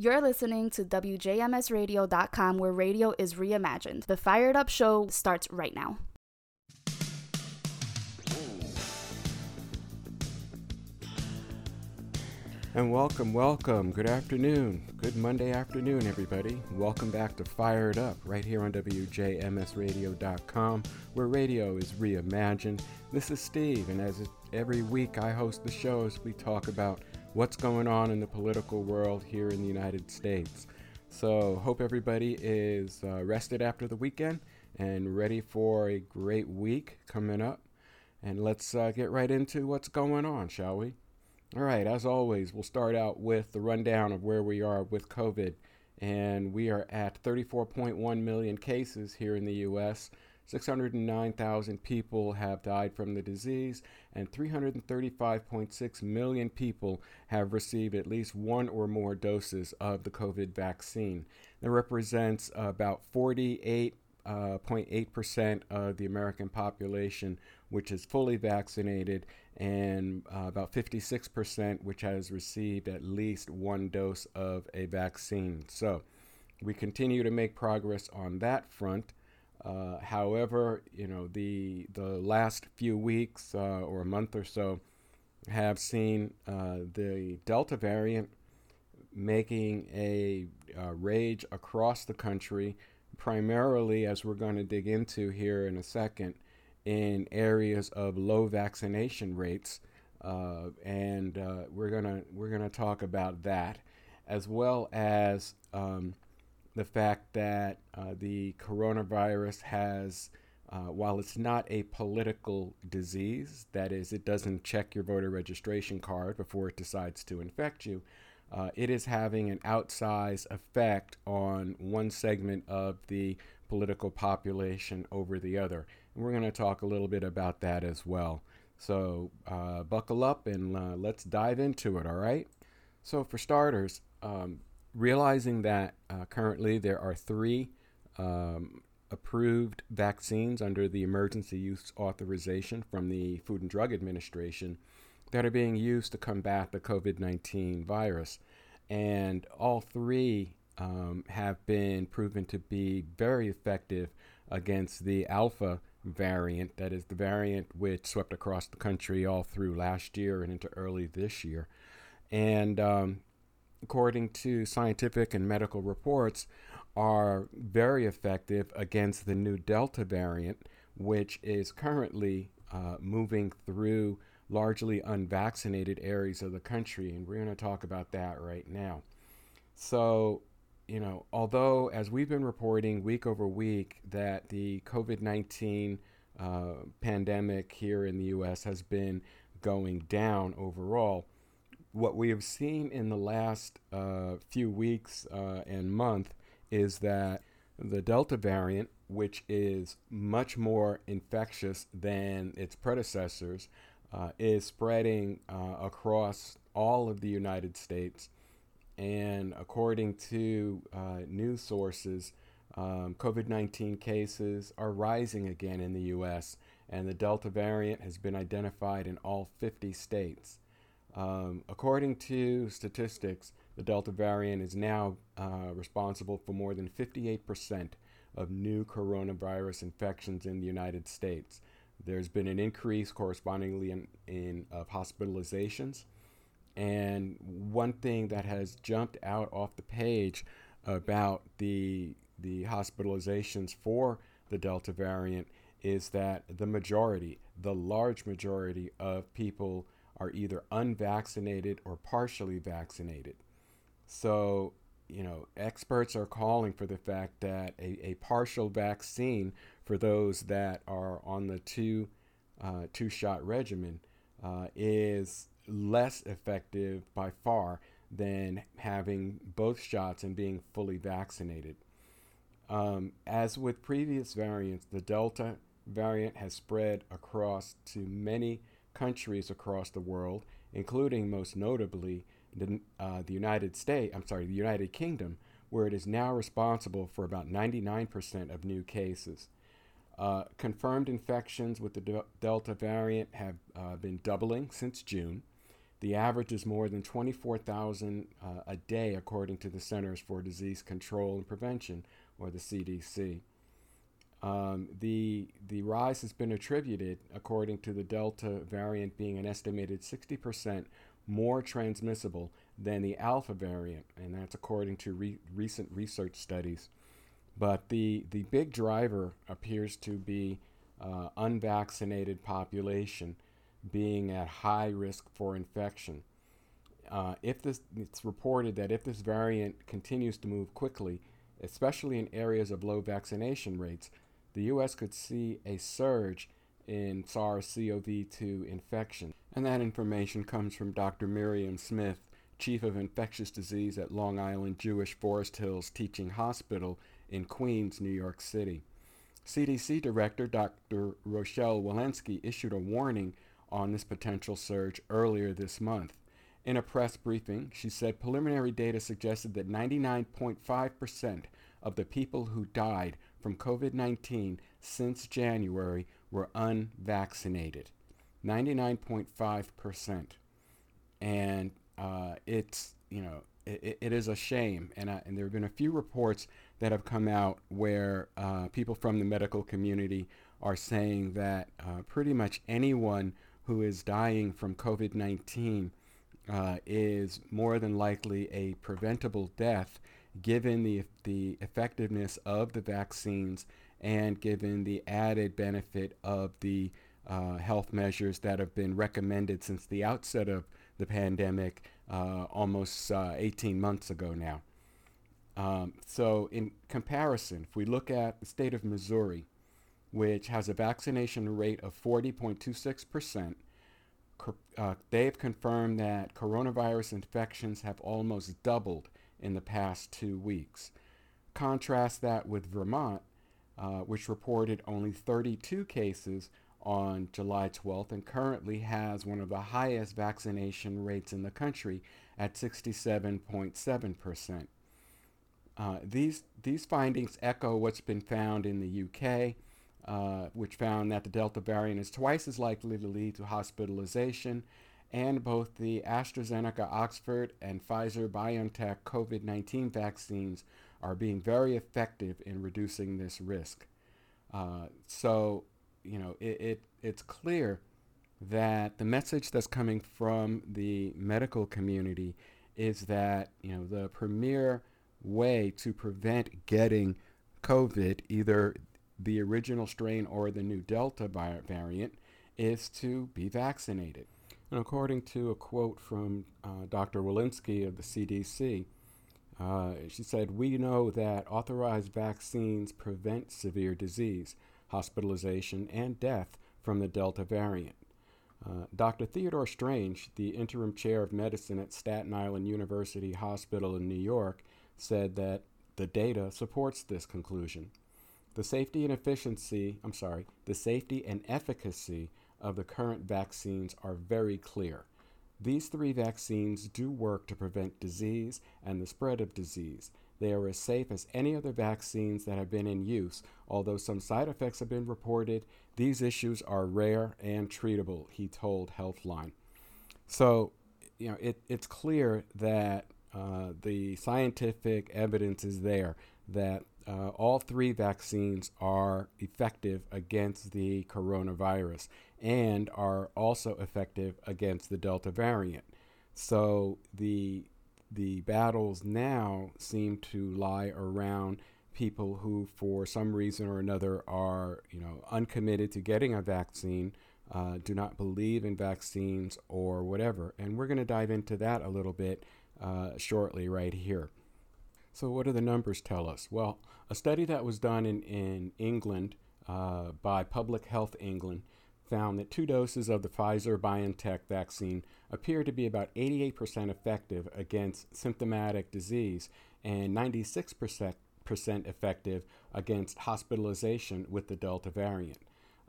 You're listening to WJMSradio.com, where radio is reimagined. The Fired Up Show starts right now. And welcome, welcome. Good afternoon. Good Monday afternoon, everybody. Welcome back to Fired Up right here on WJMSradio.com, where radio is reimagined. This is Steve, and as every week I host the shows, we talk about what's going on in the political world here in the United States. So, hope everybody is uh, rested after the weekend and ready for a great week coming up. And let's uh, get right into what's going on, shall we? All right, as always, we'll start out with the rundown of where we are with COVID. And we are at 34.1 million cases here in the U.S. 609,000 people have died from the disease, and 335.6 million people have received at least one or more doses of the COVID vaccine. That represents about 48 uh, 0.8% of the American population, which is fully vaccinated, and uh, about 56% which has received at least one dose of a vaccine. So we continue to make progress on that front. Uh, however, you know the the last few weeks uh, or a month or so have seen uh, the Delta variant making a uh, rage across the country primarily, as we're going to dig into here in a second, in areas of low vaccination rates, uh, and uh, we're gonna we're gonna talk about that, as well as um, the fact that uh, the coronavirus has. Uh, while it's not a political disease, that is, it doesn't check your voter registration card before it decides to infect you, uh, it is having an outsized effect on one segment of the political population over the other. And we're going to talk a little bit about that as well. So uh, buckle up and uh, let's dive into it, all right? So, for starters, um, realizing that uh, currently there are three um, approved vaccines under the emergency use authorization from the Food and Drug Administration that are being used to combat the COVID 19 virus. And all three um, have been proven to be very effective against the Alpha variant, that is, the variant which swept across the country all through last year and into early this year. And um, according to scientific and medical reports, are very effective against the new Delta variant, which is currently uh, moving through largely unvaccinated areas of the country, and we're going to talk about that right now. So, you know, although as we've been reporting week over week that the COVID 19 uh, pandemic here in the US has been going down overall, what we have seen in the last uh, few weeks uh, and month is that the Delta variant, which is much more infectious than its predecessors, uh, is spreading uh, across all of the United States. And according to uh, news sources, um, COVID 19 cases are rising again in the U.S., and the Delta variant has been identified in all 50 states. Um, according to statistics, the Delta variant is now uh, responsible for more than 58% of new coronavirus infections in the United States. There's been an increase correspondingly in, in of hospitalizations. And one thing that has jumped out off the page about the the hospitalizations for the Delta variant is that the majority, the large majority of people are either unvaccinated or partially vaccinated. So, you know, experts are calling for the fact that a, a partial vaccine for those that are on the two uh, two shot regimen uh, is less effective by far than having both shots and being fully vaccinated. Um, as with previous variants, the Delta variant has spread across to many countries across the world, including most notably the, uh, the United States. I'm sorry, the United Kingdom, where it is now responsible for about 99% of new cases. Uh, confirmed infections with the de- Delta variant have uh, been doubling since June. The average is more than 24,000 uh, a day, according to the Centers for Disease Control and Prevention, or the CDC. Um, the the rise has been attributed, according to the Delta variant, being an estimated 60% more transmissible than the Alpha variant, and that's according to re- recent research studies. But the the big driver appears to be uh, unvaccinated population being at high risk for infection. Uh, if this, it's reported that if this variant continues to move quickly, especially in areas of low vaccination rates, the U.S. could see a surge in SARS-CoV-2 infection. And that information comes from Dr. Miriam Smith, Chief of Infectious Disease at Long Island Jewish Forest Hills Teaching Hospital in Queens, New York City. CDC Director Dr. Rochelle Walensky issued a warning on this potential surge earlier this month. In a press briefing, she said preliminary data suggested that 99.5% of the people who died from COVID 19 since January were unvaccinated. 99.5%. And uh, it's, you know, it, it is a shame. And, and there have been a few reports that have come out where uh, people from the medical community are saying that uh, pretty much anyone who is dying from COVID 19 uh, is more than likely a preventable death given the, the effectiveness of the vaccines and given the added benefit of the uh, health measures that have been recommended since the outset of the pandemic uh, almost uh, 18 months ago now. Um, so, in comparison, if we look at the state of Missouri, which has a vaccination rate of 40.26%, uh, they've confirmed that coronavirus infections have almost doubled in the past two weeks. Contrast that with Vermont, uh, which reported only 32 cases on July 12th and currently has one of the highest vaccination rates in the country at 67.7%. Uh, these, these findings echo what's been found in the UK, uh, which found that the Delta variant is twice as likely to lead to hospitalization, and both the AstraZeneca Oxford and Pfizer BioNTech COVID 19 vaccines are being very effective in reducing this risk. Uh, so, you know, it, it, it's clear that the message that's coming from the medical community is that, you know, the premier way to prevent getting COVID, either the original strain or the new Delta variant, is to be vaccinated. And according to a quote from uh, Dr. Walensky of the CDC, uh, she said, We know that authorized vaccines prevent severe disease, hospitalization, and death from the Delta variant. Uh, Dr. Theodore Strange, the interim chair of medicine at Staten Island University Hospital in New York, said that the data supports this conclusion. The safety and efficiency, I'm sorry, the safety and efficacy of the current vaccines are very clear. These three vaccines do work to prevent disease and the spread of disease. They are as safe as any other vaccines that have been in use. Although some side effects have been reported, these issues are rare and treatable, he told Healthline. So, you know, it, it's clear that uh, the scientific evidence is there that uh, all three vaccines are effective against the coronavirus and are also effective against the Delta variant. So the the battles now seem to lie around people who, for some reason or another, are you know uncommitted to getting a vaccine, uh, do not believe in vaccines or whatever. And we're going to dive into that a little bit uh, shortly, right here. So, what do the numbers tell us? Well, a study that was done in, in England uh, by Public Health England found that two doses of the Pfizer BioNTech vaccine appear to be about 88% effective against symptomatic disease and 96% effective against hospitalization with the Delta variant.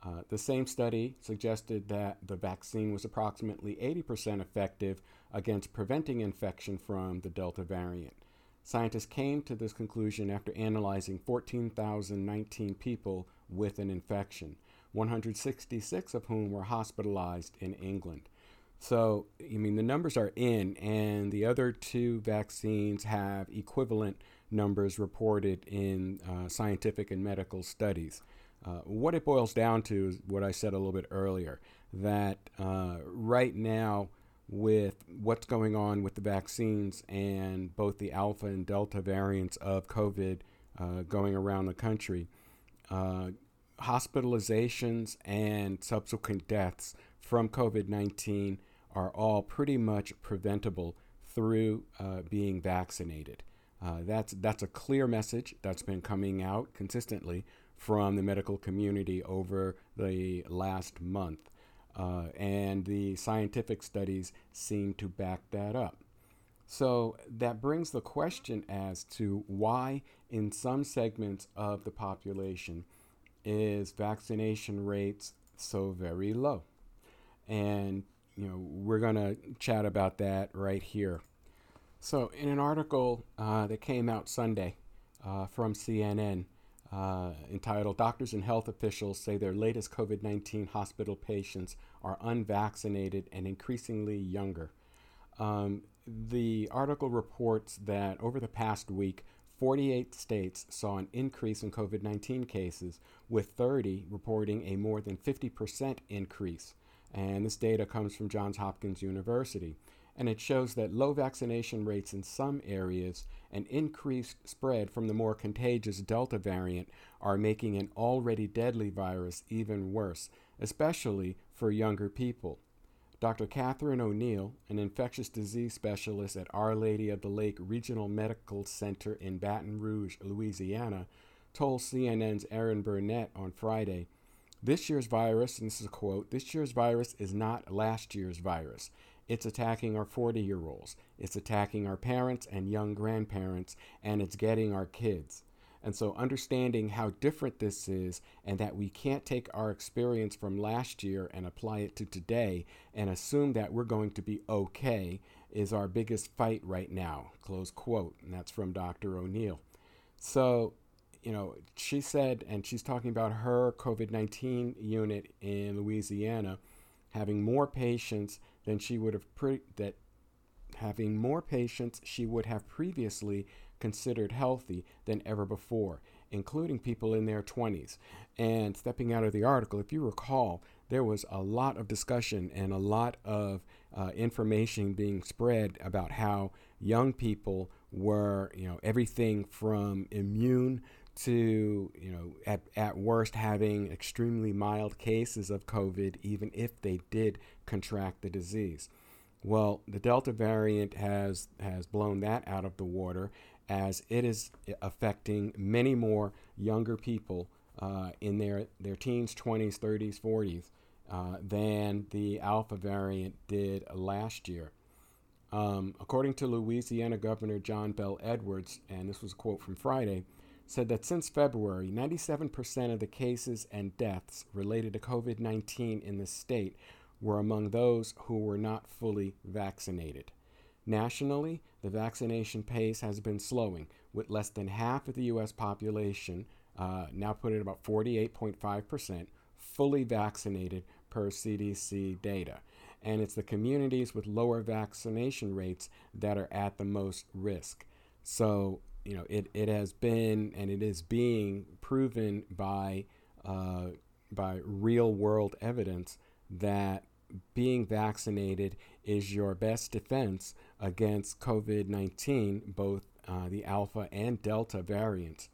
Uh, the same study suggested that the vaccine was approximately 80% effective against preventing infection from the Delta variant. Scientists came to this conclusion after analyzing 14,019 people with an infection, 166 of whom were hospitalized in England. So, I mean, the numbers are in, and the other two vaccines have equivalent numbers reported in uh, scientific and medical studies. Uh, what it boils down to is what I said a little bit earlier that uh, right now, with what's going on with the vaccines and both the alpha and delta variants of COVID uh, going around the country, uh, hospitalizations and subsequent deaths from COVID 19 are all pretty much preventable through uh, being vaccinated. Uh, that's, that's a clear message that's been coming out consistently from the medical community over the last month. Uh, and the scientific studies seem to back that up. So that brings the question as to why, in some segments of the population, is vaccination rates so very low? And you know we're going to chat about that right here. So, in an article uh, that came out Sunday uh, from CNN uh, entitled Doctors and Health Officials Say Their Latest COVID 19 Hospital Patients Are Unvaccinated and Increasingly Younger. Um, the article reports that over the past week, 48 states saw an increase in COVID 19 cases, with 30 reporting a more than 50% increase. And this data comes from Johns Hopkins University and it shows that low vaccination rates in some areas and increased spread from the more contagious Delta variant are making an already deadly virus even worse, especially for younger people. Dr. Catherine O'Neill, an infectious disease specialist at Our Lady of the Lake Regional Medical Center in Baton Rouge, Louisiana, told CNN's Erin Burnett on Friday this year's virus, and this is a quote, this year's virus is not last year's virus. It's attacking our 40 year olds. It's attacking our parents and young grandparents, and it's getting our kids. And so, understanding how different this is, and that we can't take our experience from last year and apply it to today and assume that we're going to be okay, is our biggest fight right now. Close quote. And that's from Dr. O'Neill. So, you know, she said, and she's talking about her COVID 19 unit in Louisiana having more patients than she would have pre- that having more patients she would have previously considered healthy than ever before, including people in their 20s. And stepping out of the article, if you recall, there was a lot of discussion and a lot of uh, information being spread about how young people were, you know, everything from immune to, you know, at, at worst having extremely mild cases of COVID, even if they did contract the disease. Well, the Delta variant has, has blown that out of the water as it is affecting many more younger people uh, in their, their teens, 20s, 30s, 40s uh, than the Alpha variant did last year. Um, according to Louisiana Governor John Bel Edwards, and this was a quote from Friday, said that since February, 97% of the cases and deaths related to COVID 19 in the state were among those who were not fully vaccinated. Nationally, the vaccination pace has been slowing, with less than half of the U.S. population, uh, now put at about 48.5%, fully vaccinated per CDC data. And it's the communities with lower vaccination rates that are at the most risk. So, you know, it, it has been and it is being proven by, uh, by real world evidence that being vaccinated is your best defense against COVID 19, both uh, the Alpha and Delta variants.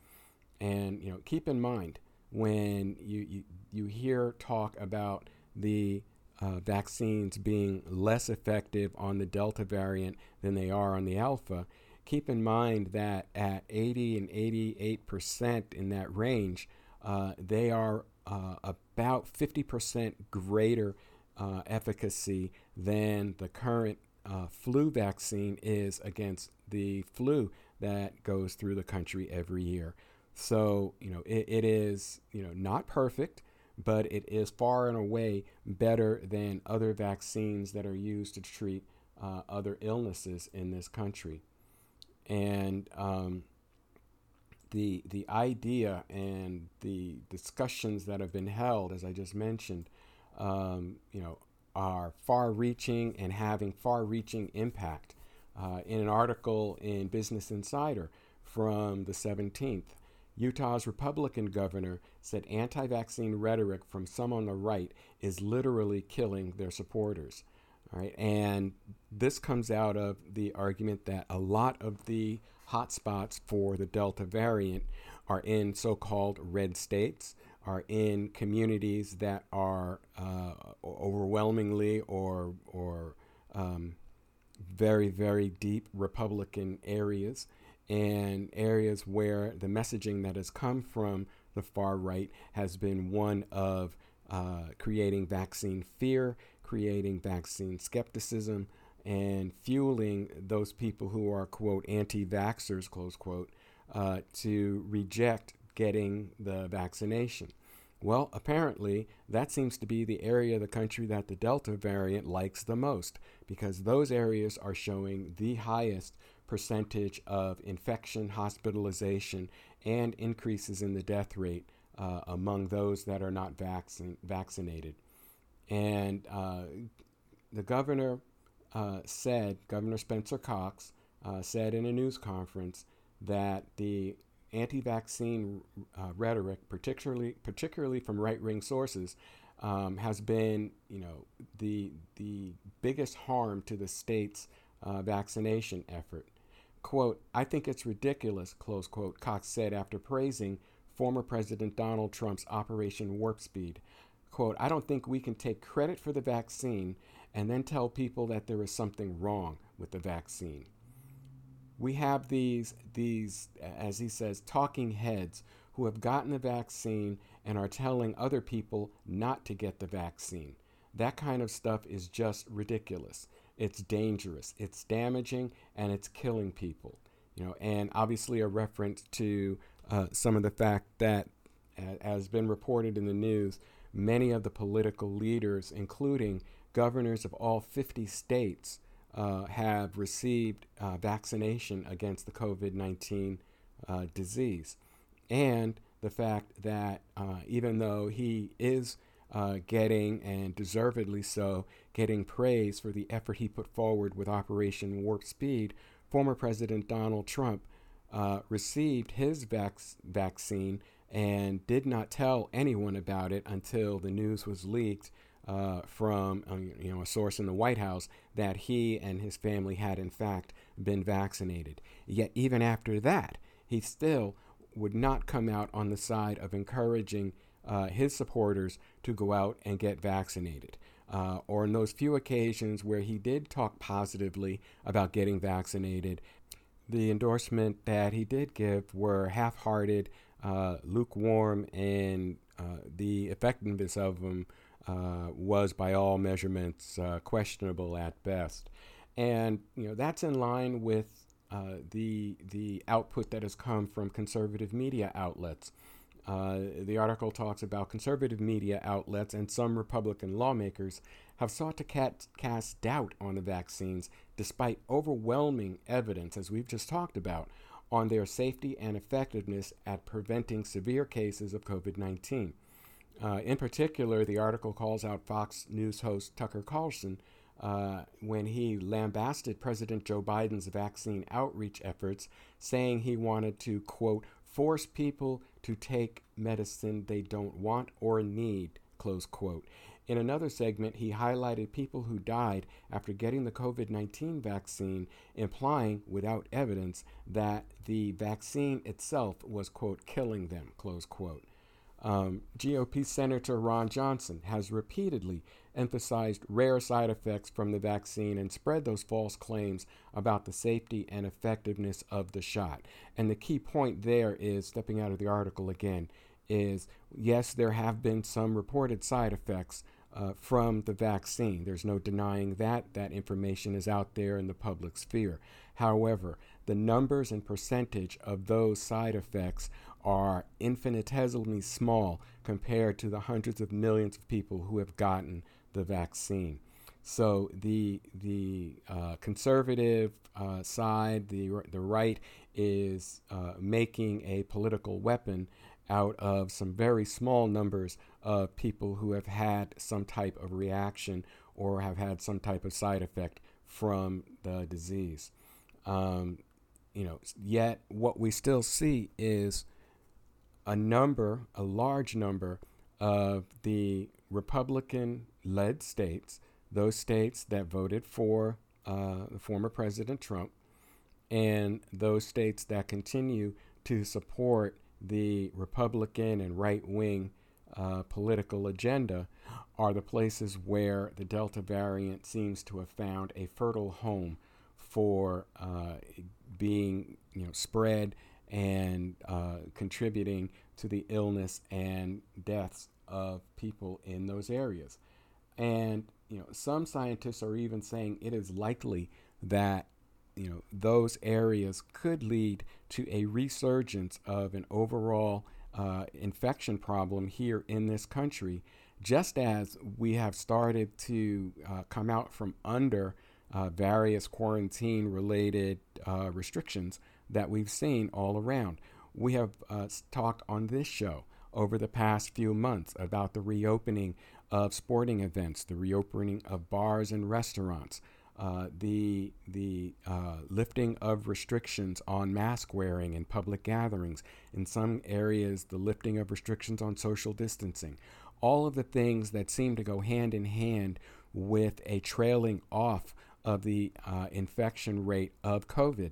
And, you know, keep in mind when you, you, you hear talk about the uh, vaccines being less effective on the Delta variant than they are on the Alpha, keep in mind that at 80 and 88% in that range, uh, they are uh, about 50% greater uh, efficacy than the current uh, flu vaccine is against the flu that goes through the country every year. So, you know, it, it is, you know, not perfect, but it is far and away better than other vaccines that are used to treat uh, other illnesses in this country. And um, the, the idea and the discussions that have been held, as I just mentioned, um, you know, are far reaching and having far reaching impact. Uh, in an article in Business Insider from the 17th, Utah's Republican governor said anti vaccine rhetoric from some on the right is literally killing their supporters. All right, and this comes out of the argument that a lot of the hotspots for the Delta variant are in so called red states, are in communities that are uh, overwhelmingly or, or um, very, very deep Republican areas and areas where the messaging that has come from the far right has been one of uh, creating vaccine fear, creating vaccine skepticism, and fueling those people who are, quote, anti vaxxers, close quote, uh, to reject getting the vaccination. Well, apparently, that seems to be the area of the country that the Delta variant likes the most because those areas are showing the highest percentage of infection, hospitalization, and increases in the death rate uh, among those that are not vaccin- vaccinated. And uh, the governor uh, said, Governor Spencer Cox uh, said in a news conference that the anti-vaccine uh, rhetoric, particularly particularly from right-wing sources, um, has been, you know, the the biggest harm to the state's uh, vaccination effort. Quote, I think it's ridiculous, close quote, Cox said after praising former President Donald Trump's Operation Warp Speed. Quote, I don't think we can take credit for the vaccine and then tell people that there is something wrong with the vaccine. We have these these as he says talking heads who have gotten the vaccine and are telling other people not to get the vaccine. That kind of stuff is just ridiculous. It's dangerous. It's damaging and it's killing people you know and obviously a reference to uh, some of the fact that as has been reported in the news many of the political leaders including governors of all 50 states uh, have received uh, vaccination against the COVID 19 uh, disease. And the fact that uh, even though he is uh, getting, and deservedly so, getting praise for the effort he put forward with Operation Warp Speed, former President Donald Trump received his vac- vaccine and did not tell anyone about it until the news was leaked uh, from um, you know a source in the White House that he and his family had in fact been vaccinated. Yet even after that, he still would not come out on the side of encouraging uh, his supporters to go out and get vaccinated. Uh, or in those few occasions where he did talk positively about getting vaccinated, the endorsement that he did give were half-hearted, uh, lukewarm, and uh, the effectiveness of them uh, was by all measurements uh, questionable at best. And you know that's in line with uh, the the output that has come from conservative media outlets. Uh, the article talks about conservative media outlets and some Republican lawmakers have sought to cat- cast doubt on the vaccines despite overwhelming evidence, as we've just talked about, on their safety and effectiveness at preventing severe cases of COVID 19. Uh, in particular, the article calls out Fox News host Tucker Carlson uh, when he lambasted President Joe Biden's vaccine outreach efforts, saying he wanted to, quote, force people to take medicine they don't want or need, close quote. In another segment, he highlighted people who died after getting the COVID 19 vaccine, implying, without evidence, that the vaccine itself was, quote, killing them, close quote. Um, GOP Senator Ron Johnson has repeatedly emphasized rare side effects from the vaccine and spread those false claims about the safety and effectiveness of the shot. And the key point there is, stepping out of the article again, is yes, there have been some reported side effects uh, from the vaccine. There's no denying that. That information is out there in the public sphere. However, the numbers and percentage of those side effects are infinitesimally small compared to the hundreds of millions of people who have gotten the vaccine. So the the uh, conservative uh, side, the the right, is uh, making a political weapon out of some very small numbers of people who have had some type of reaction or have had some type of side effect from the disease. Um, you know, yet what we still see is a number, a large number of the Republican led states, those states that voted for uh, former President Trump, and those states that continue to support the Republican and right wing uh, political agenda are the places where the Delta variant seems to have found a fertile home for uh, being you know, spread and uh, contributing to the illness and deaths of people in those areas. And you know, some scientists are even saying it is likely that you know those areas could lead to a resurgence of an overall uh, infection problem here in this country, just as we have started to uh, come out from under uh, various quarantine related uh, restrictions that we've seen all around. We have uh, talked on this show over the past few months about the reopening of sporting events, the reopening of bars and restaurants, uh, the the uh, lifting of restrictions on mask wearing in public gatherings. In some areas, the lifting of restrictions on social distancing. All of the things that seem to go hand in hand with a trailing off of the uh, infection rate of COVID.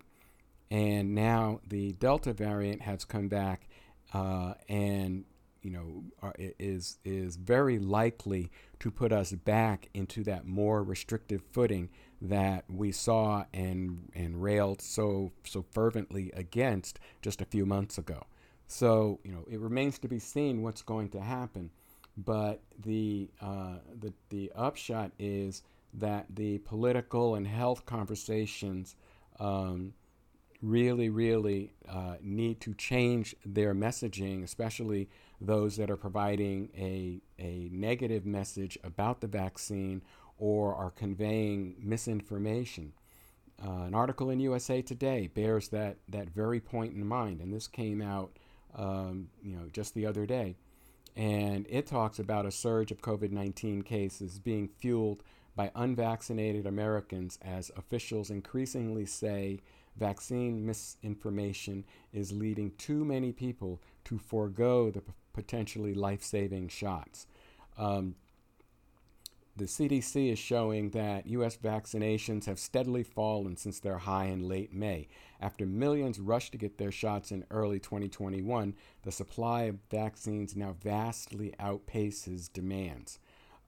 And now the Delta variant has come back uh, and you know, is is very likely to put us back into that more restrictive footing that we saw and and railed so so fervently against just a few months ago. So you know, it remains to be seen what's going to happen. But the uh, the the upshot is that the political and health conversations um, really, really uh, need to change their messaging, especially those that are providing a, a negative message about the vaccine or are conveying misinformation. Uh, an article in USA Today bears that, that very point in mind, and this came out um, you know, just the other day. And it talks about a surge of COVID 19 cases being fueled by unvaccinated Americans as officials increasingly say vaccine misinformation is leading too many people to forego the p- potentially life saving shots. Um, the CDC is showing that U.S. vaccinations have steadily fallen since their high in late May. After millions rushed to get their shots in early 2021, the supply of vaccines now vastly outpaces demands.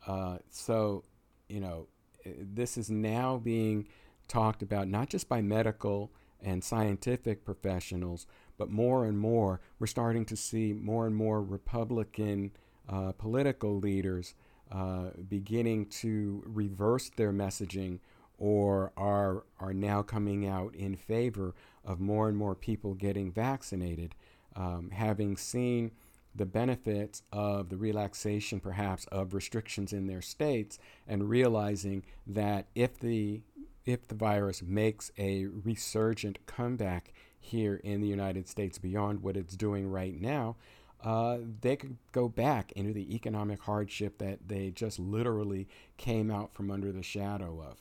Uh, so, you know, this is now being talked about not just by medical and scientific professionals, but more and more we're starting to see more and more Republican uh, political leaders uh, beginning to reverse their messaging or are, are now coming out in favor of more and more people getting vaccinated, um, having seen the benefits of the relaxation, perhaps, of restrictions in their states, and realizing that if the if the virus makes a resurgent comeback here in the United States beyond what it's doing right now, uh, they could go back into the economic hardship that they just literally came out from under the shadow of.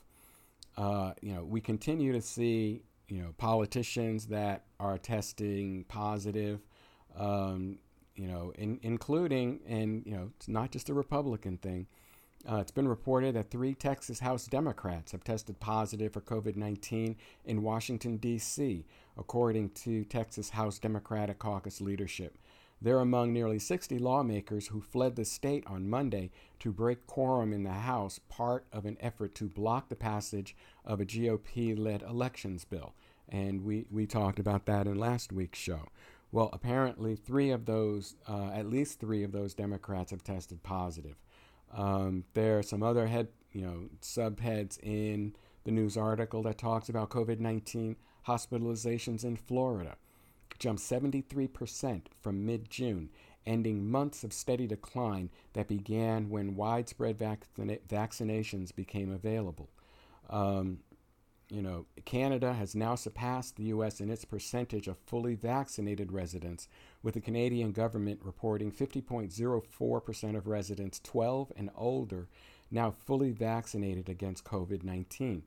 Uh, you know, we continue to see you know politicians that are testing positive. Um, you know, in, including and you know, it's not just a Republican thing. Uh, it's been reported that three Texas House Democrats have tested positive for COVID 19 in Washington, D.C., according to Texas House Democratic Caucus leadership. They're among nearly 60 lawmakers who fled the state on Monday to break quorum in the House, part of an effort to block the passage of a GOP led elections bill. And we, we talked about that in last week's show. Well, apparently, three of those, uh, at least three of those Democrats have tested positive. Um, there are some other head, you know, subheads in the news article that talks about COVID 19 hospitalizations in Florida jumped 73% from mid June, ending months of steady decline that began when widespread vaccina- vaccinations became available. Um, you know, Canada has now surpassed the U.S. in its percentage of fully vaccinated residents, with the Canadian government reporting 50.04% of residents 12 and older now fully vaccinated against COVID 19.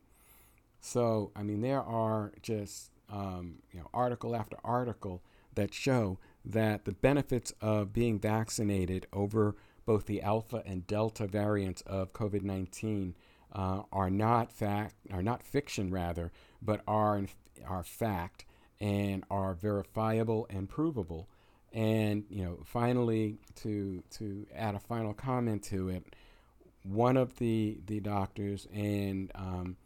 So, I mean, there are just um, you know, article after article that show that the benefits of being vaccinated over both the alpha and delta variants of COVID 19 uh, are not fact, are not fiction rather, but are, are fact and are verifiable and provable. And you know, finally, to to add a final comment to it, one of the the doctors, and um,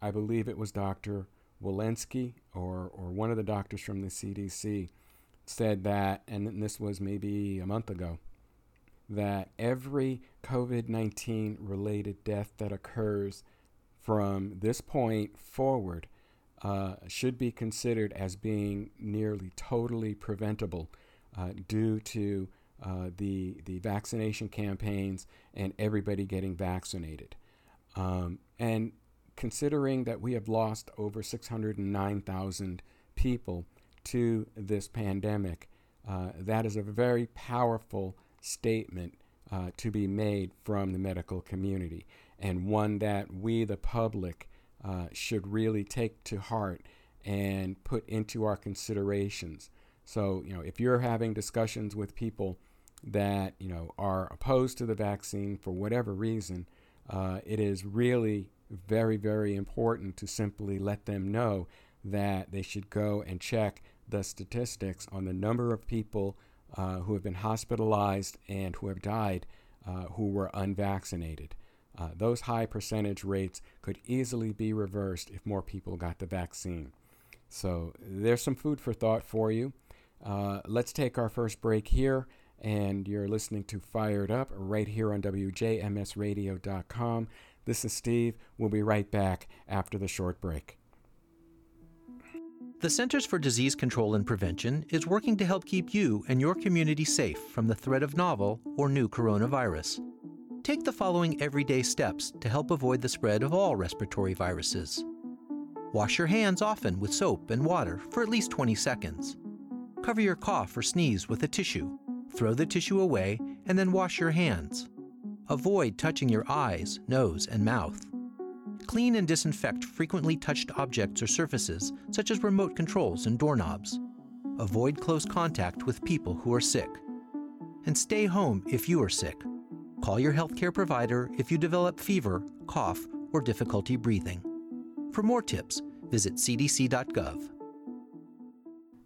I believe it was Dr. Walensky or or one of the doctors from the CDC, said that, and this was maybe a month ago, that every COVID 19 related death that occurs from this point forward uh, should be considered as being nearly totally preventable uh, due to uh, the, the vaccination campaigns and everybody getting vaccinated. Um, and considering that we have lost over 609,000 people to this pandemic, uh, that is a very powerful statement uh, to be made from the medical community and one that we, the public, uh, should really take to heart and put into our considerations. So, you know, if you're having discussions with people that, you know, are opposed to the vaccine for whatever reason, uh, it is really very, very important to simply let them know that they should go and check the statistics on the number of people uh, who have been hospitalized and who have died uh, who were unvaccinated. Uh, those high percentage rates could easily be reversed if more people got the vaccine. So there's some food for thought for you. Uh, let's take our first break here, and you're listening to Fired Up right here on WJMSradio.com. This is Steve. We'll be right back after the short break. The Centers for Disease Control and Prevention is working to help keep you and your community safe from the threat of novel or new coronavirus. Take the following everyday steps to help avoid the spread of all respiratory viruses. Wash your hands often with soap and water for at least 20 seconds. Cover your cough or sneeze with a tissue. Throw the tissue away and then wash your hands. Avoid touching your eyes, nose, and mouth. Clean and disinfect frequently touched objects or surfaces, such as remote controls and doorknobs. Avoid close contact with people who are sick. And stay home if you are sick. Call your healthcare provider if you develop fever, cough, or difficulty breathing. For more tips, visit cdc.gov.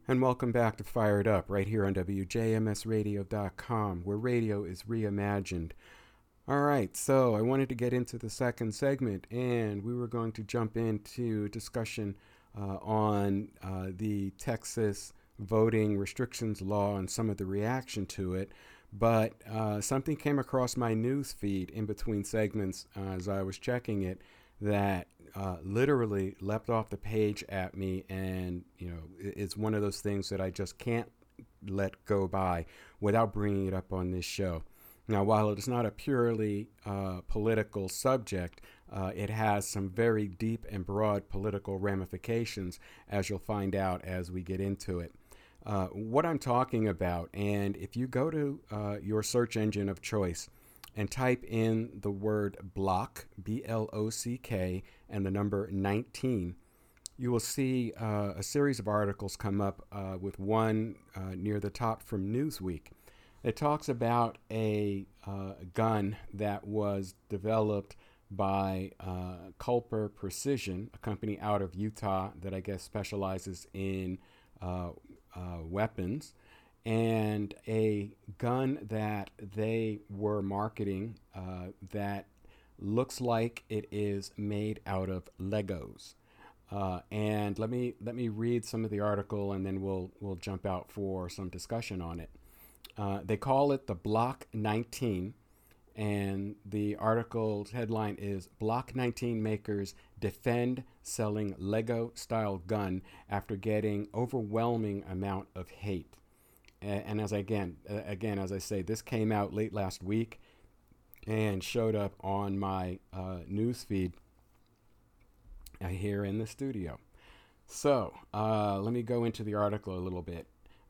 And welcome back to Fired Up right here on WJMSradio.com, where radio is reimagined. All right, so I wanted to get into the second segment, and we were going to jump into discussion uh, on uh, the Texas voting restrictions law and some of the reaction to it. But uh, something came across my news feed in between segments as I was checking it that uh, literally leapt off the page at me, and you know, it's one of those things that I just can't let go by without bringing it up on this show. Now, while it is not a purely uh, political subject, uh, it has some very deep and broad political ramifications, as you'll find out as we get into it. Uh, what I'm talking about, and if you go to uh, your search engine of choice and type in the word block, B L O C K, and the number 19, you will see uh, a series of articles come up uh, with one near the top from Newsweek. It talks about a uh, gun that was developed by uh, Culper Precision, a company out of Utah that I guess specializes in uh, uh weapons, and a gun that they were marketing uh, that looks like it is made out of Legos. Uh, and let me let me read some of the article, and then we'll we'll jump out for some discussion on it. Uh, they call it the Block 19, and the article's headline is Block 19 makers defend selling Lego style gun after getting overwhelming amount of hate. And, as I, again, again, as I say, this came out late last week and showed up on my uh, news feed uh, here in the studio. So uh, let me go into the article a little bit.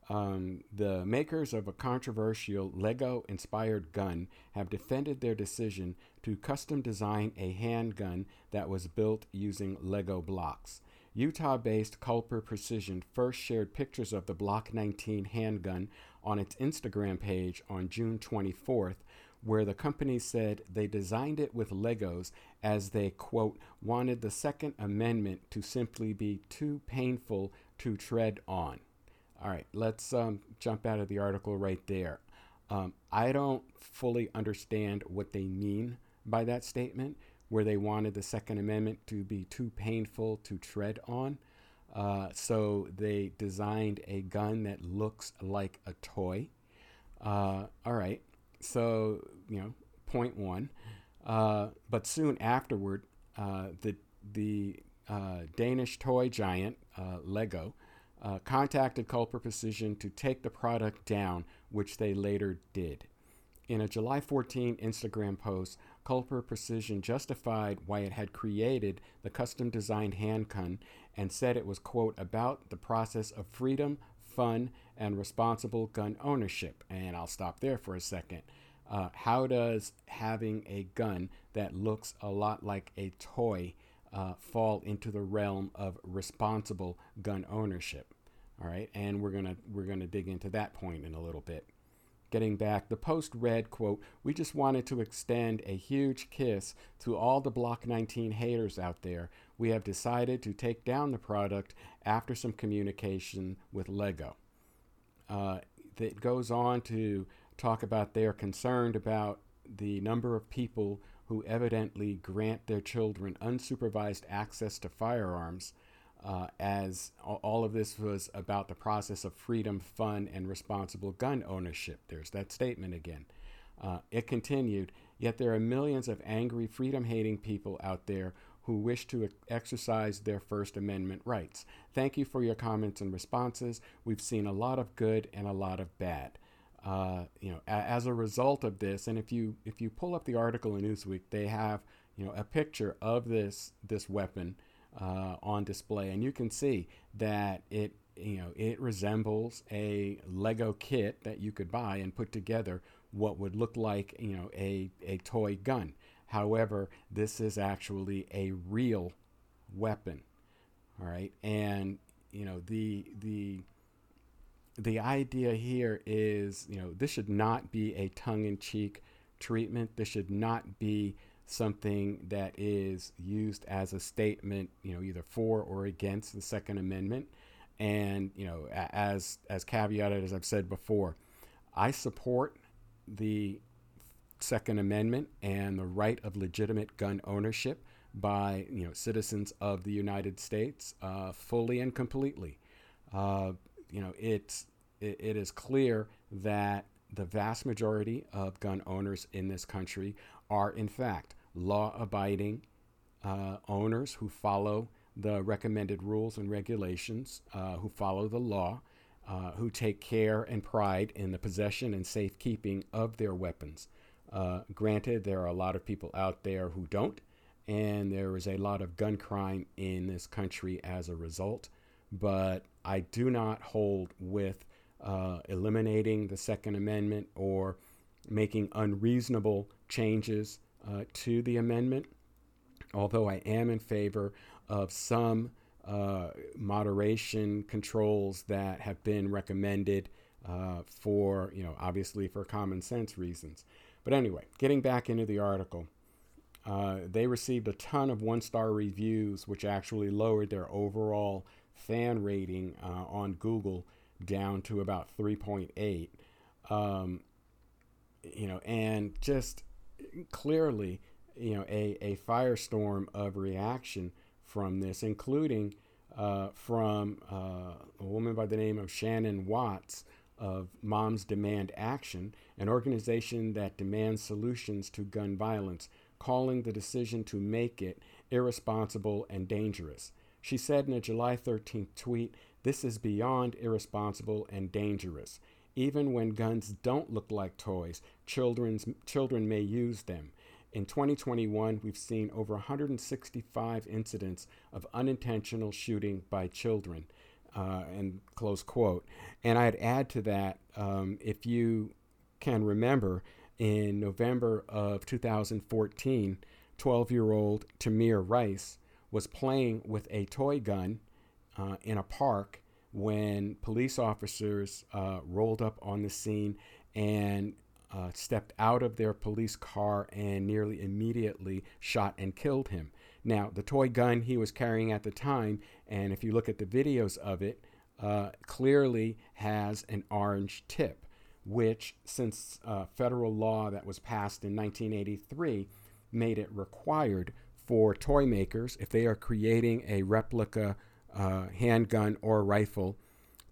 Um, the makers of a controversial Lego inspired gun have defended their decision to custom design a handgun that was built using Lego blocks. Utah based Culper Precision first shared pictures of the Block 19 handgun on its Instagram page on June 24th, where the company said they designed it with Legos as they, quote, wanted the Second Amendment to simply be too painful to tread on. All right, let's um, jump out of the article right there. Um, I don't fully understand what they mean by that statement, where they wanted the Second Amendment to be too painful to tread on. Uh, so they designed a gun that looks like a toy. Uh, all right, so, you know, point one. Uh, but soon afterward, uh, the, the uh, Danish toy giant, uh, Lego, uh, contacted Culper Precision to take the product down, which they later did. In a July 14 Instagram post, Culper Precision justified why it had created the custom designed handgun and said it was, quote, about the process of freedom, fun, and responsible gun ownership. And I'll stop there for a second. Uh, how does having a gun that looks a lot like a toy uh, fall into the realm of responsible gun ownership? All right, and we're gonna we're gonna dig into that point in a little bit. Getting back, the post read, quote, We just wanted to extend a huge kiss to all the Block 19 haters out there. We have decided to take down the product after some communication with Lego. Uh, goes on to talk about they are concerned about the number of people who evidently grant their children unsupervised access to firearms uh, as all of this was about the process of freedom, fun, and responsible gun ownership. There's that statement again. Uh, it continued, yet there are millions of angry, freedom hating people out there who wish to exercise their First Amendment rights. Thank you for your comments and responses. We've seen a lot of good and a lot of bad. Uh, you know, a- as a result of this, and if you if you pull up the article in Newsweek, they have you know a picture of this this weapon uh, on display, and you can see that it you know it resembles a Lego kit that you could buy and put together what would look like you know a a toy gun. However, this is actually a real weapon. All right, and you know the the the idea here is you know this should not be a tongue-in-cheek treatment. This should not be something that is used as a statement, you know, either for or against the Second Amendment. And you know, as as caveated as I've said before, I support the Second Amendment and the right of legitimate gun ownership by you know citizens of the United States uh, fully and completely. Uh, you know, it's it, it is clear that the vast majority of gun owners in this country are in fact law abiding uh, owners who follow the recommended rules and regulations, uh, who follow the law, uh, who take care and pride in the possession and safekeeping of their weapons. Uh, granted, there are a lot of people out there who don't, and there is a lot of gun crime in this country as a result. But I do not hold with uh, eliminating the Second Amendment or making unreasonable changes uh, to the amendment, although I am in favor of some uh, moderation controls that have been recommended uh, for, you know, obviously for common sense reasons. But anyway, getting back into the article, uh, they received a ton of one star reviews, which actually lowered their overall fan rating uh, on Google down to about 3.8. Um, you know, and just clearly, you know, a, a firestorm of reaction from this, including uh, from uh, a woman by the name of Shannon Watts of Moms Demand Action, an organization that demands solutions to gun violence, calling the decision to make it irresponsible and dangerous. She said in a July 13th tweet, This is beyond irresponsible and dangerous. Even when guns don't look like toys, children's, children may use them. In 2021, we've seen over 165 incidents of unintentional shooting by children. uh, and close quote. And I'd add to that, um, if you can remember, in November of 2014, 12 year old Tamir Rice was playing with a toy gun uh, in a park when police officers uh, rolled up on the scene and uh, stepped out of their police car and nearly immediately shot and killed him. Now, the toy gun he was carrying at the time, and if you look at the videos of it, uh, clearly has an orange tip, which, since uh, federal law that was passed in 1983 made it required for toy makers, if they are creating a replica uh, handgun or rifle,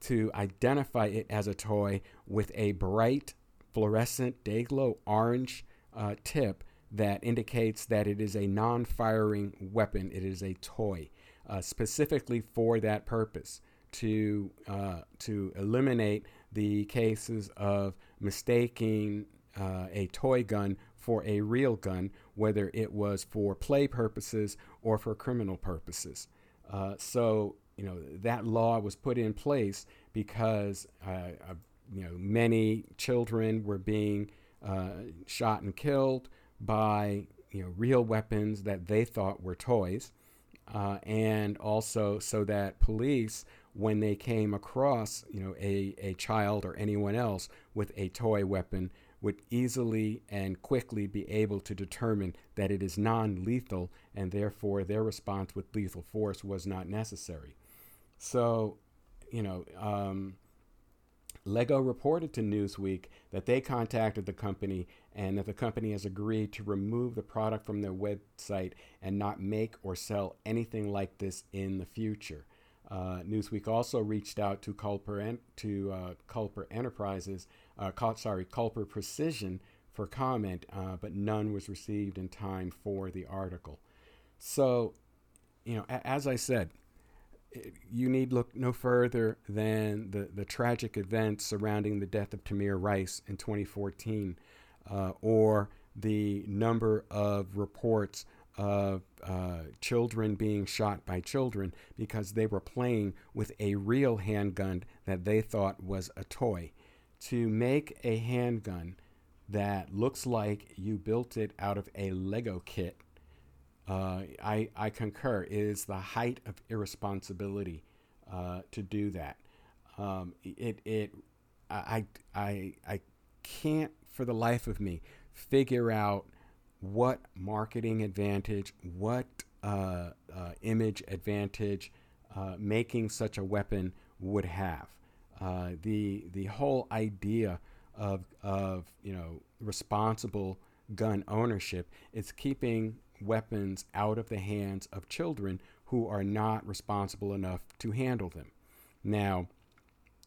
to identify it as a toy with a bright fluorescent day glow orange uh, tip that indicates that it is a non firing weapon, it is a toy, uh, specifically for that purpose to, uh, to eliminate the cases of mistaking uh, a toy gun for a real gun, whether it was for play purposes or for criminal purposes. Uh, so, you know, that law was put in place because, uh, you know, many children were being shot and killed by you know real weapons that they thought were toys, uh, and also so that police, when they came across you know a, a child or anyone else with a toy weapon, would easily and quickly be able to determine that it is non-lethal, and therefore their response with lethal force was not necessary. So, you know. Um, Lego reported to Newsweek that they contacted the company and that the company has agreed to remove the product from their website and not make or sell anything like this in the future. Uh, Newsweek also reached out to Culper, en- to, uh, Culper Enterprises, uh, sorry, Culper Precision for comment, uh, but none was received in time for the article. So, you know, a- as I said, you need look no further than the, the tragic events surrounding the death of Tamir Rice in 2014 uh, or the number of reports of uh, children being shot by children because they were playing with a real handgun that they thought was a toy. To make a handgun that looks like you built it out of a Lego kit, uh, I, I concur, it is the height of irresponsibility uh, to do that. Um, it, it, I, I, I can't for the life of me figure out what marketing advantage, what uh, uh, image advantage uh, making such a weapon would have. Uh, the the whole idea of of you know responsible gun ownership is keeping weapons out of the hands of children who are not responsible enough to handle them. Now,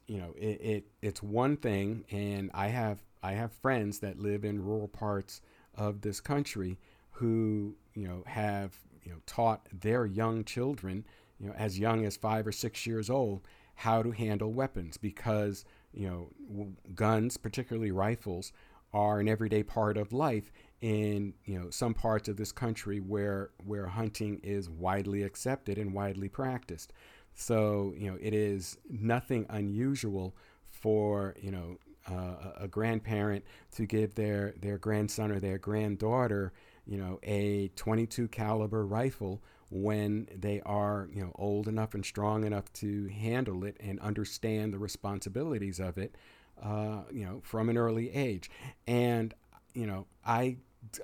you know, it, it it's one thing, and I have I have friends that live in rural parts of this country who, you know, have, you know, taught their young children, you know, as young as five or six years old, how to handle weapons because, you know, guns, particularly rifles, are an everyday part of life in you know some parts of this country where where hunting is widely accepted and widely practiced. So you know it is nothing unusual for you know uh, a grandparent to give their their grandson or their granddaughter, you know, a 22 caliber rifle when they are, you know, old enough and strong enough to handle it and understand the responsibilities of it, uh, you know, from an early age. And you know, I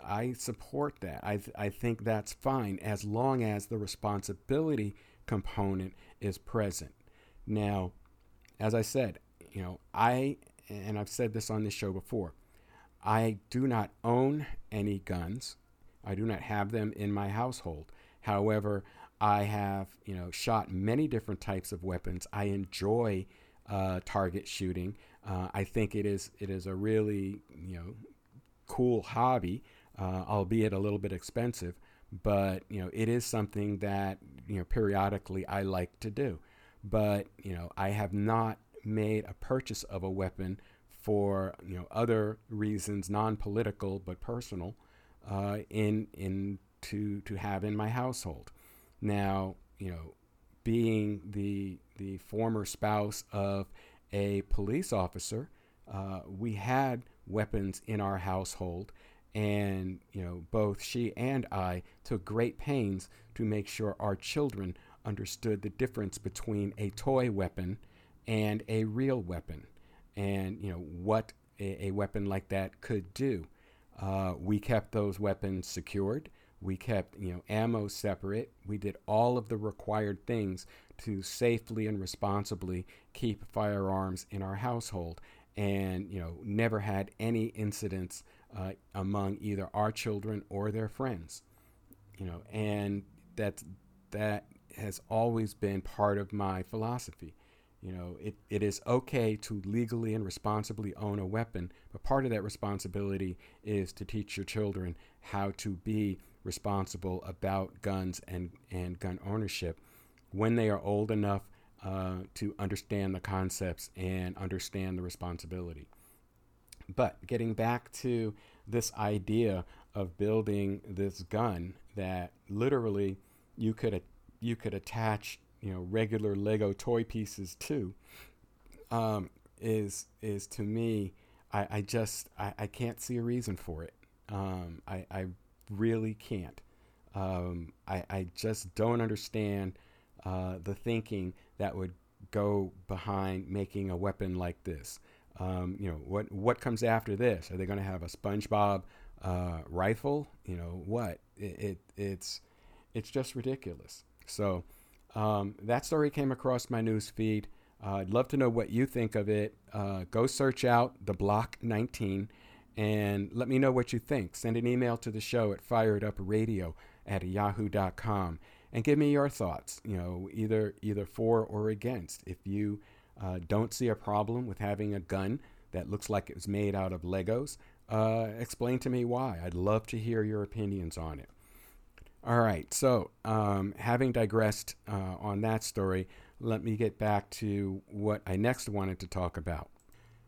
I support that. I I think that's fine as long as the responsibility component is present. Now, as I said, you know, I and I've said this on this show before, I do not own any guns. I do not have them in my household. However, I have, you know, shot many different types of weapons. I enjoy uh, target shooting. Uh, I think it is it is a really, you know, cool hobby, uh, albeit a little bit expensive. But you know, it is something that you know periodically I like to do. But you know, I have not made a purchase of a weapon for you know other reasons, non-political but personal, uh, in in to to have in my household. Now you know being the the former spouse of a police officer, uh, we had weapons in our household, and you know both she and I took great pains to make sure our children understood the difference between a toy weapon and a real weapon, and you know what a, a weapon like that could do. Uh, we kept those weapons secured. We kept, you know, ammo separate. We did all of the required things to safely and responsibly keep firearms in our household, and you know, never had any incidents uh, among either our children or their friends. You know, and that that has always been part of my philosophy. You know, it, it is okay to legally and responsibly own a weapon, but part of that responsibility is to teach your children how to be responsible about guns and, and gun ownership when they are old enough uh, to understand the concepts and understand the responsibility. But getting back to this idea of building this gun that literally you could you could attach you know regular Lego toy pieces to um, is is to me I, I just I, I can't see a reason for it. Um, I, I really can't. Um, I, I just don't understand uh, the thinking that would go behind making a weapon like this. Um, you know what what comes after this? Are they going to have a SpongeBob uh, rifle? You know what? It, it, it's it's just ridiculous. So um, that story came across my news feed. Uh, I'd love to know what you think of it. Uh, go search out the Block 19 and let me know what you think. Send an email to the show at firedupradio at yahoo.com and give me your thoughts. You know, either either for or against. If you uh, don't see a problem with having a gun that looks like it was made out of Legos, uh, explain to me why. I'd love to hear your opinions on it. All right, so um, having digressed uh, on that story, let me get back to what I next wanted to talk about.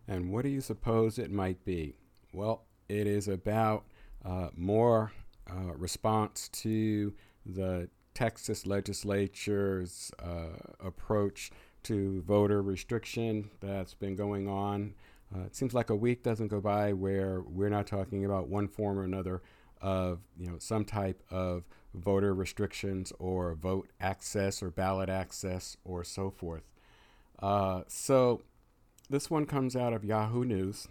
And what do you suppose it might be? Well, it is about uh, more uh, response to the Texas legislature's uh, approach to voter restriction that's been going on. Uh, it seems like a week doesn't go by where we're not talking about one form or another of you know some type of voter restrictions or vote access or ballot access or so forth. Uh, so this one comes out of Yahoo News,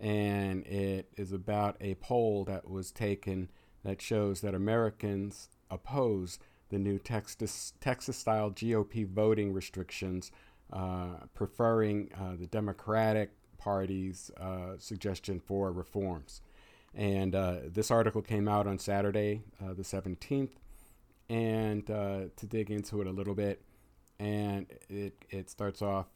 and it is about a poll that was taken that shows that Americans oppose the new Texas Texas style GOP voting restrictions, uh, preferring uh, the Democratic Party's uh, suggestion for reforms. And uh, this article came out on Saturday, uh, the 17th. And uh, to dig into it a little bit, and it, it starts off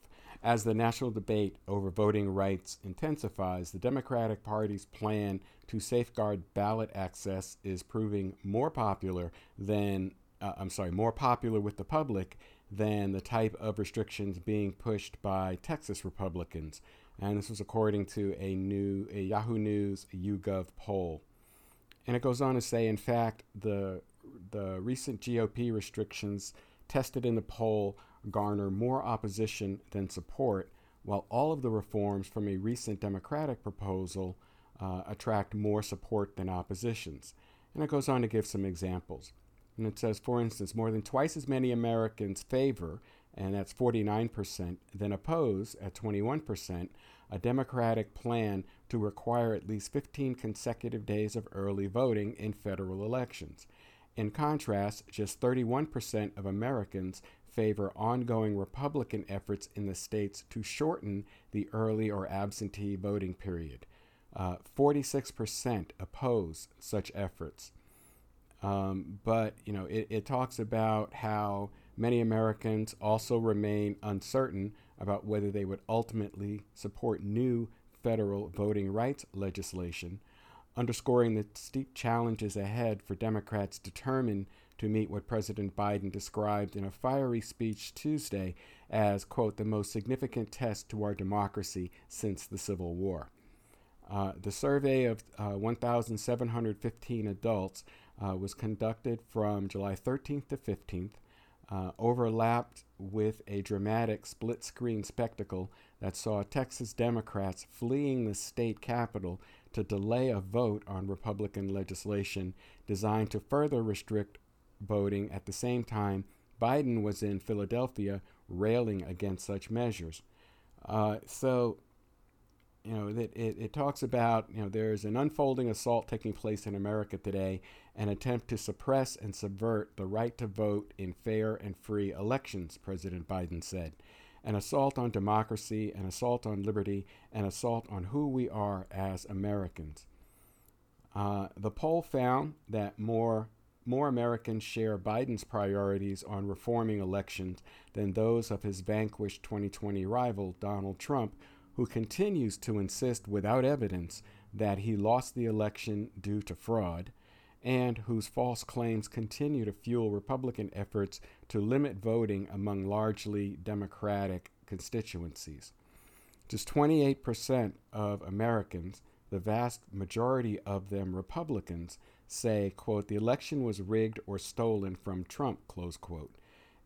as the national debate over voting rights intensifies, the Democratic Party's plan to safeguard ballot access is proving more popular than, uh, I'm sorry, more popular with the public than the type of restrictions being pushed by Texas Republicans and this was according to a new a Yahoo News YouGov poll. And it goes on to say, in fact, the the recent GOP restrictions tested in the poll garner more opposition than support, while all of the reforms from a recent Democratic proposal uh, attract more support than oppositions. And it goes on to give some examples. And it says, for instance, more than twice as many Americans favor and that's 49%, than oppose at 21%, a Democratic plan to require at least 15 consecutive days of early voting in federal elections. In contrast, just 31% of Americans favor ongoing Republican efforts in the states to shorten the early or absentee voting period. Uh, 46% oppose such efforts. Um, but, you know, it, it talks about how Many Americans also remain uncertain about whether they would ultimately support new federal voting rights legislation, underscoring the steep challenges ahead for Democrats determined to meet what President Biden described in a fiery speech Tuesday as, quote, the most significant test to our democracy since the Civil War. Uh, the survey of uh, 1,715 adults uh, was conducted from July 13th to 15th uh, overlapped with a dramatic split screen spectacle that saw Texas Democrats fleeing the state capitol to delay a vote on Republican legislation designed to further restrict voting at the same time Biden was in Philadelphia railing against such measures. Uh, so, you know, it, it, it, talks about, you know, there's an unfolding assault taking place in America today, an attempt to suppress and subvert the right to vote in fair and free elections, President Biden said. An assault on democracy, an assault on liberty, an assault on who we are as Americans. Uh, the poll found that more more Americans share Biden's priorities on reforming elections than those of his vanquished 2020 rival, Donald Trump, who continues to insist without evidence that he lost the election due to fraud, and whose false claims continue to fuel Republican efforts to limit voting among largely Democratic constituencies. Just 28% of Americans, the vast majority of them Republicans, say, quote, the election was rigged or stolen from Trump, close quote.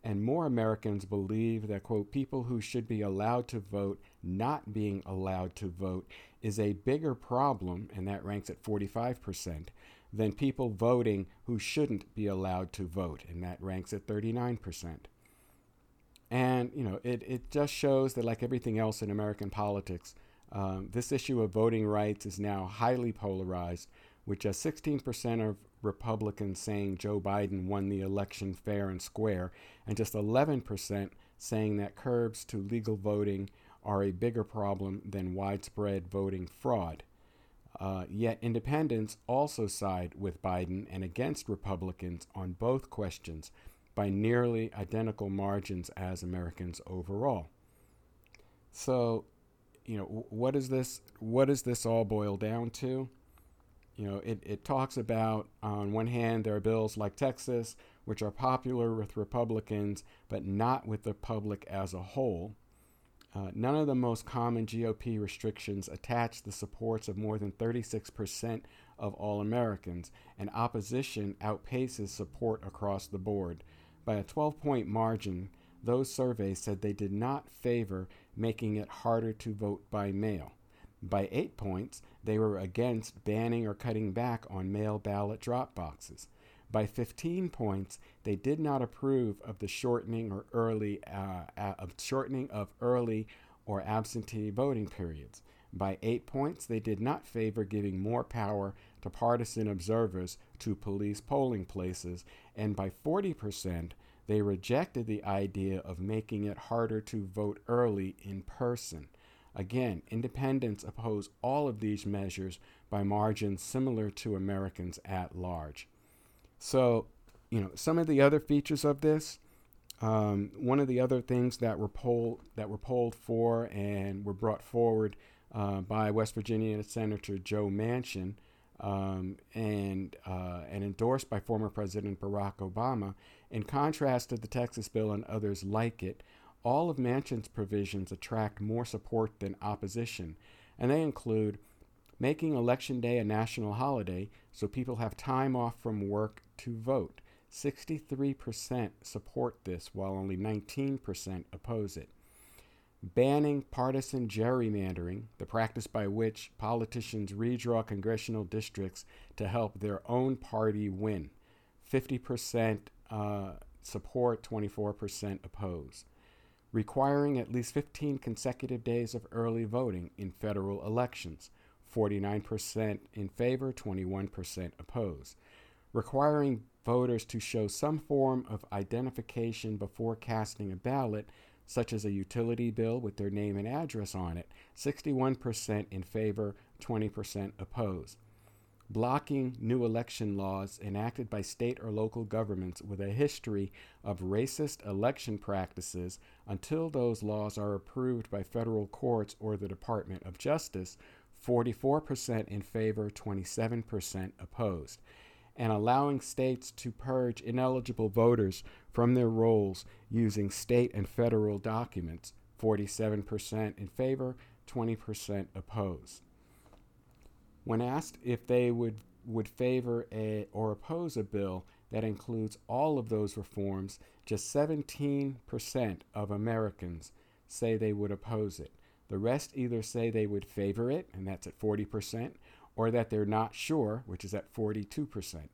And more Americans believe that, quote, people who should be allowed to vote not being allowed to vote is a bigger problem, and that ranks at 45%, than people voting who shouldn't be allowed to vote, and that ranks at 39%. And, you know, it, it just shows that, like everything else in American politics, um, this issue of voting rights is now highly polarized, with just 16% of Republicans saying Joe Biden won the election fair and square, and just 11% saying that curbs to legal voting are a bigger problem than widespread voting fraud. Uh, yet independents also side with Biden and against Republicans on both questions by nearly identical margins as Americans overall. So, you know, what is this? What does this all boil down to? You know, it, it talks about, on one hand, there are bills like Texas, which are popular with Republicans, but not with the public as a whole. Uh, none of the most common GOP restrictions attach the supports of more than 36% of all Americans, and opposition outpaces support across the board. By a 12 point margin, those surveys said they did not favor making it harder to vote by mail. By eight points, they were against banning or cutting back on mail ballot drop boxes. By 15 points, they did not approve of the shortening or early uh, of shortening of early or absentee voting periods. By eight points, they did not favor giving more power to partisan observers to police polling places, and by 40%, they rejected the idea of making it harder to vote early in person. Again, independents oppose all of these measures by margins similar to Americans at large. So, you know, some of the other features of this, um, one of the other things that were polled that were polled for and were brought forward uh, by West Virginia Senator Joe Manchin um, and uh, and endorsed by former President Barack Obama, in contrast to the Texas bill and others like it, all of Manchin's provisions attract more support than opposition, and they include making Election Day a national holiday so people have time off from work to vote. 63% support this, while only 19% oppose it. Banning partisan gerrymandering, the practice by which politicians redraw congressional districts to help their own party win. 50% uh, support, 24% oppose requiring at least 15 consecutive days of early voting in federal elections, 49% in favor, 21% oppose, requiring voters to show some form of identification before casting a ballot, such as a utility bill with their name and address on it, 61% in favor, 20% oppose blocking new election laws enacted by state or local governments with a history of racist election practices until those laws are approved by federal courts or the Department of Justice, 44% in favor, 27% opposed, and allowing states to purge ineligible voters from their rolls using state and federal documents, 47% in favor, 20% opposed. When asked if they would, would favor a, or oppose a bill that includes all of those reforms, just 17% of Americans say they would oppose it. The rest either say they would favor it, and that's at 40%, or that they're not sure, which is at 42%.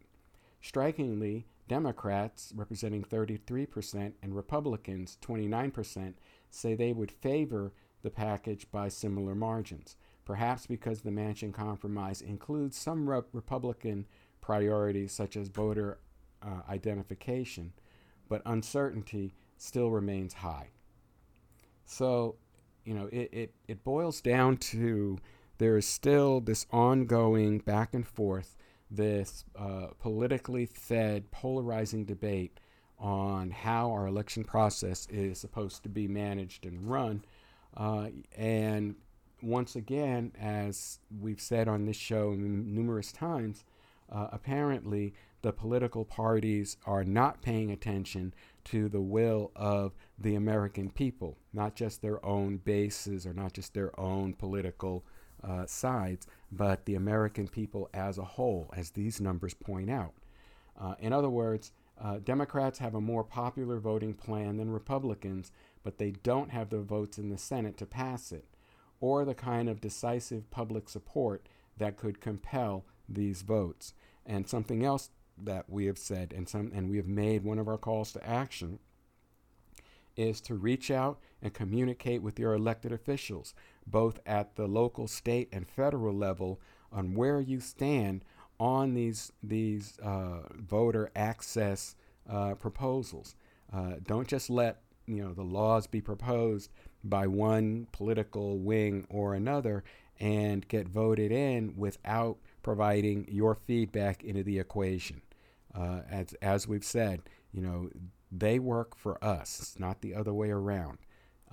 Strikingly, Democrats, representing 33%, and Republicans, 29%, say they would favor the package by similar margins, perhaps because the Manchin Compromise includes some re- Republican priorities such as voter uh, identification, but uncertainty still remains high. So, you know, it, it, it boils down to there is still this ongoing back and forth, this uh, politically fed, polarizing debate on how our election process is supposed to be managed and run. Uh, and once again, as we've said on this show numerous times, uh, apparently the political parties are not paying attention to the will of the American people, not just their own bases or not just their own political uh, sides, but the American people as a whole, as these numbers point out. Uh, in other words, uh, Democrats have a more popular voting plan than Republicans, but they don't have the votes in the Senate to pass it, or the kind of decisive public support that could compel these votes. And something else that we have said and some and we have made one of our calls to action is to reach out and communicate with your elected officials, both at the local, state, and federal level, on where you stand on these these uh, voter access uh, proposals. Uh, don't just let you know the laws be proposed by one political wing or another and get voted in without providing your feedback into the equation. Uh, as, as we've said, you know, they work for us, not the other way around.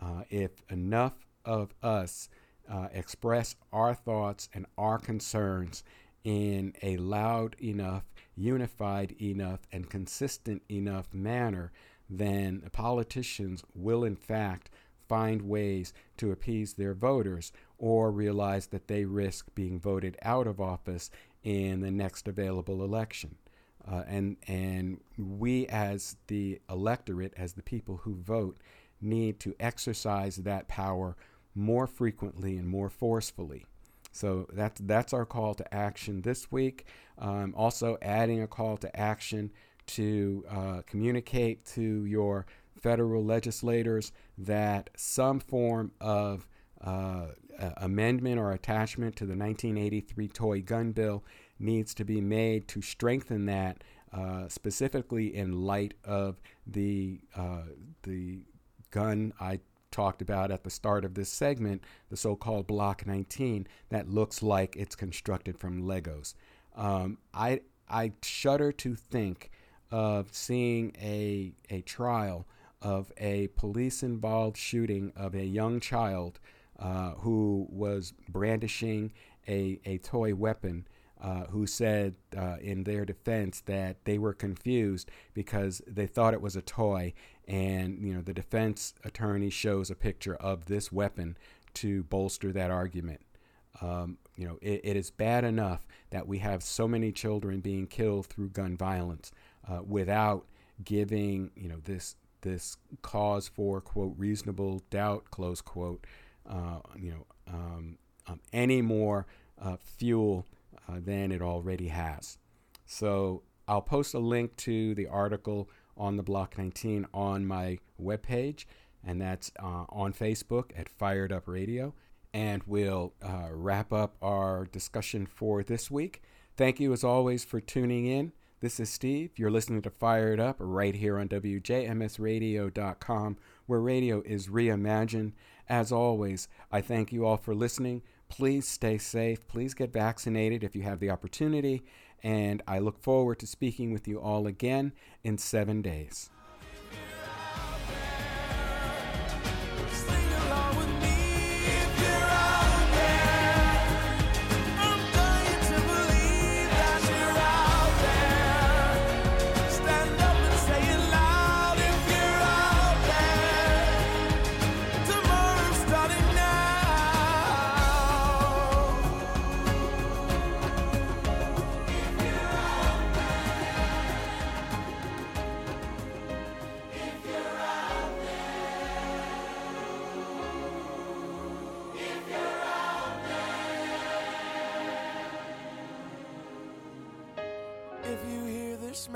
Uh, if enough of us uh, express our thoughts and our concerns in a loud enough, unified enough, and consistent enough manner, then politicians will, in fact, find ways to appease their voters or realize that they risk being voted out of office in the next available election. Uh, and and we as the electorate, as the people who vote, need to exercise that power more frequently and more forcefully. So that's that's our call to action this week. Um, also, adding a call to action to uh, communicate to your federal legislators that some form of uh, amendment or attachment to the 1983 toy gun bill needs to be made to strengthen that, uh, specifically in light of the uh, the gun I talked about at the start of this segment, the so-called Block 19, that looks like it's constructed from Legos. Um, I I shudder to think of seeing a a trial of a police-involved shooting of a young child uh, who was brandishing a, a toy weapon uh, who said uh, in their defense that they were confused because they thought it was a toy. And, you know, the defense attorney shows a picture of this weapon to bolster that argument. Um, you know, it, it is bad enough that we have so many children being killed through gun violence uh, without giving, you know, this this cause for quote reasonable doubt close quote, uh, you know, um, um, any more uh, fuel uh, than it already has. So I'll post a link to the article on the Block 19 on my webpage, and that's uh, on Facebook at Fired Up Radio. And we'll uh, wrap up our discussion for this week. Thank you, as always, for tuning in. This is Steve. You're listening to Fired Up right here on WJMSradio.com, where radio is reimagined. As always, I thank you all for listening. Please stay safe. Please get vaccinated if you have the opportunity. And I look forward to speaking with you all again in seven days.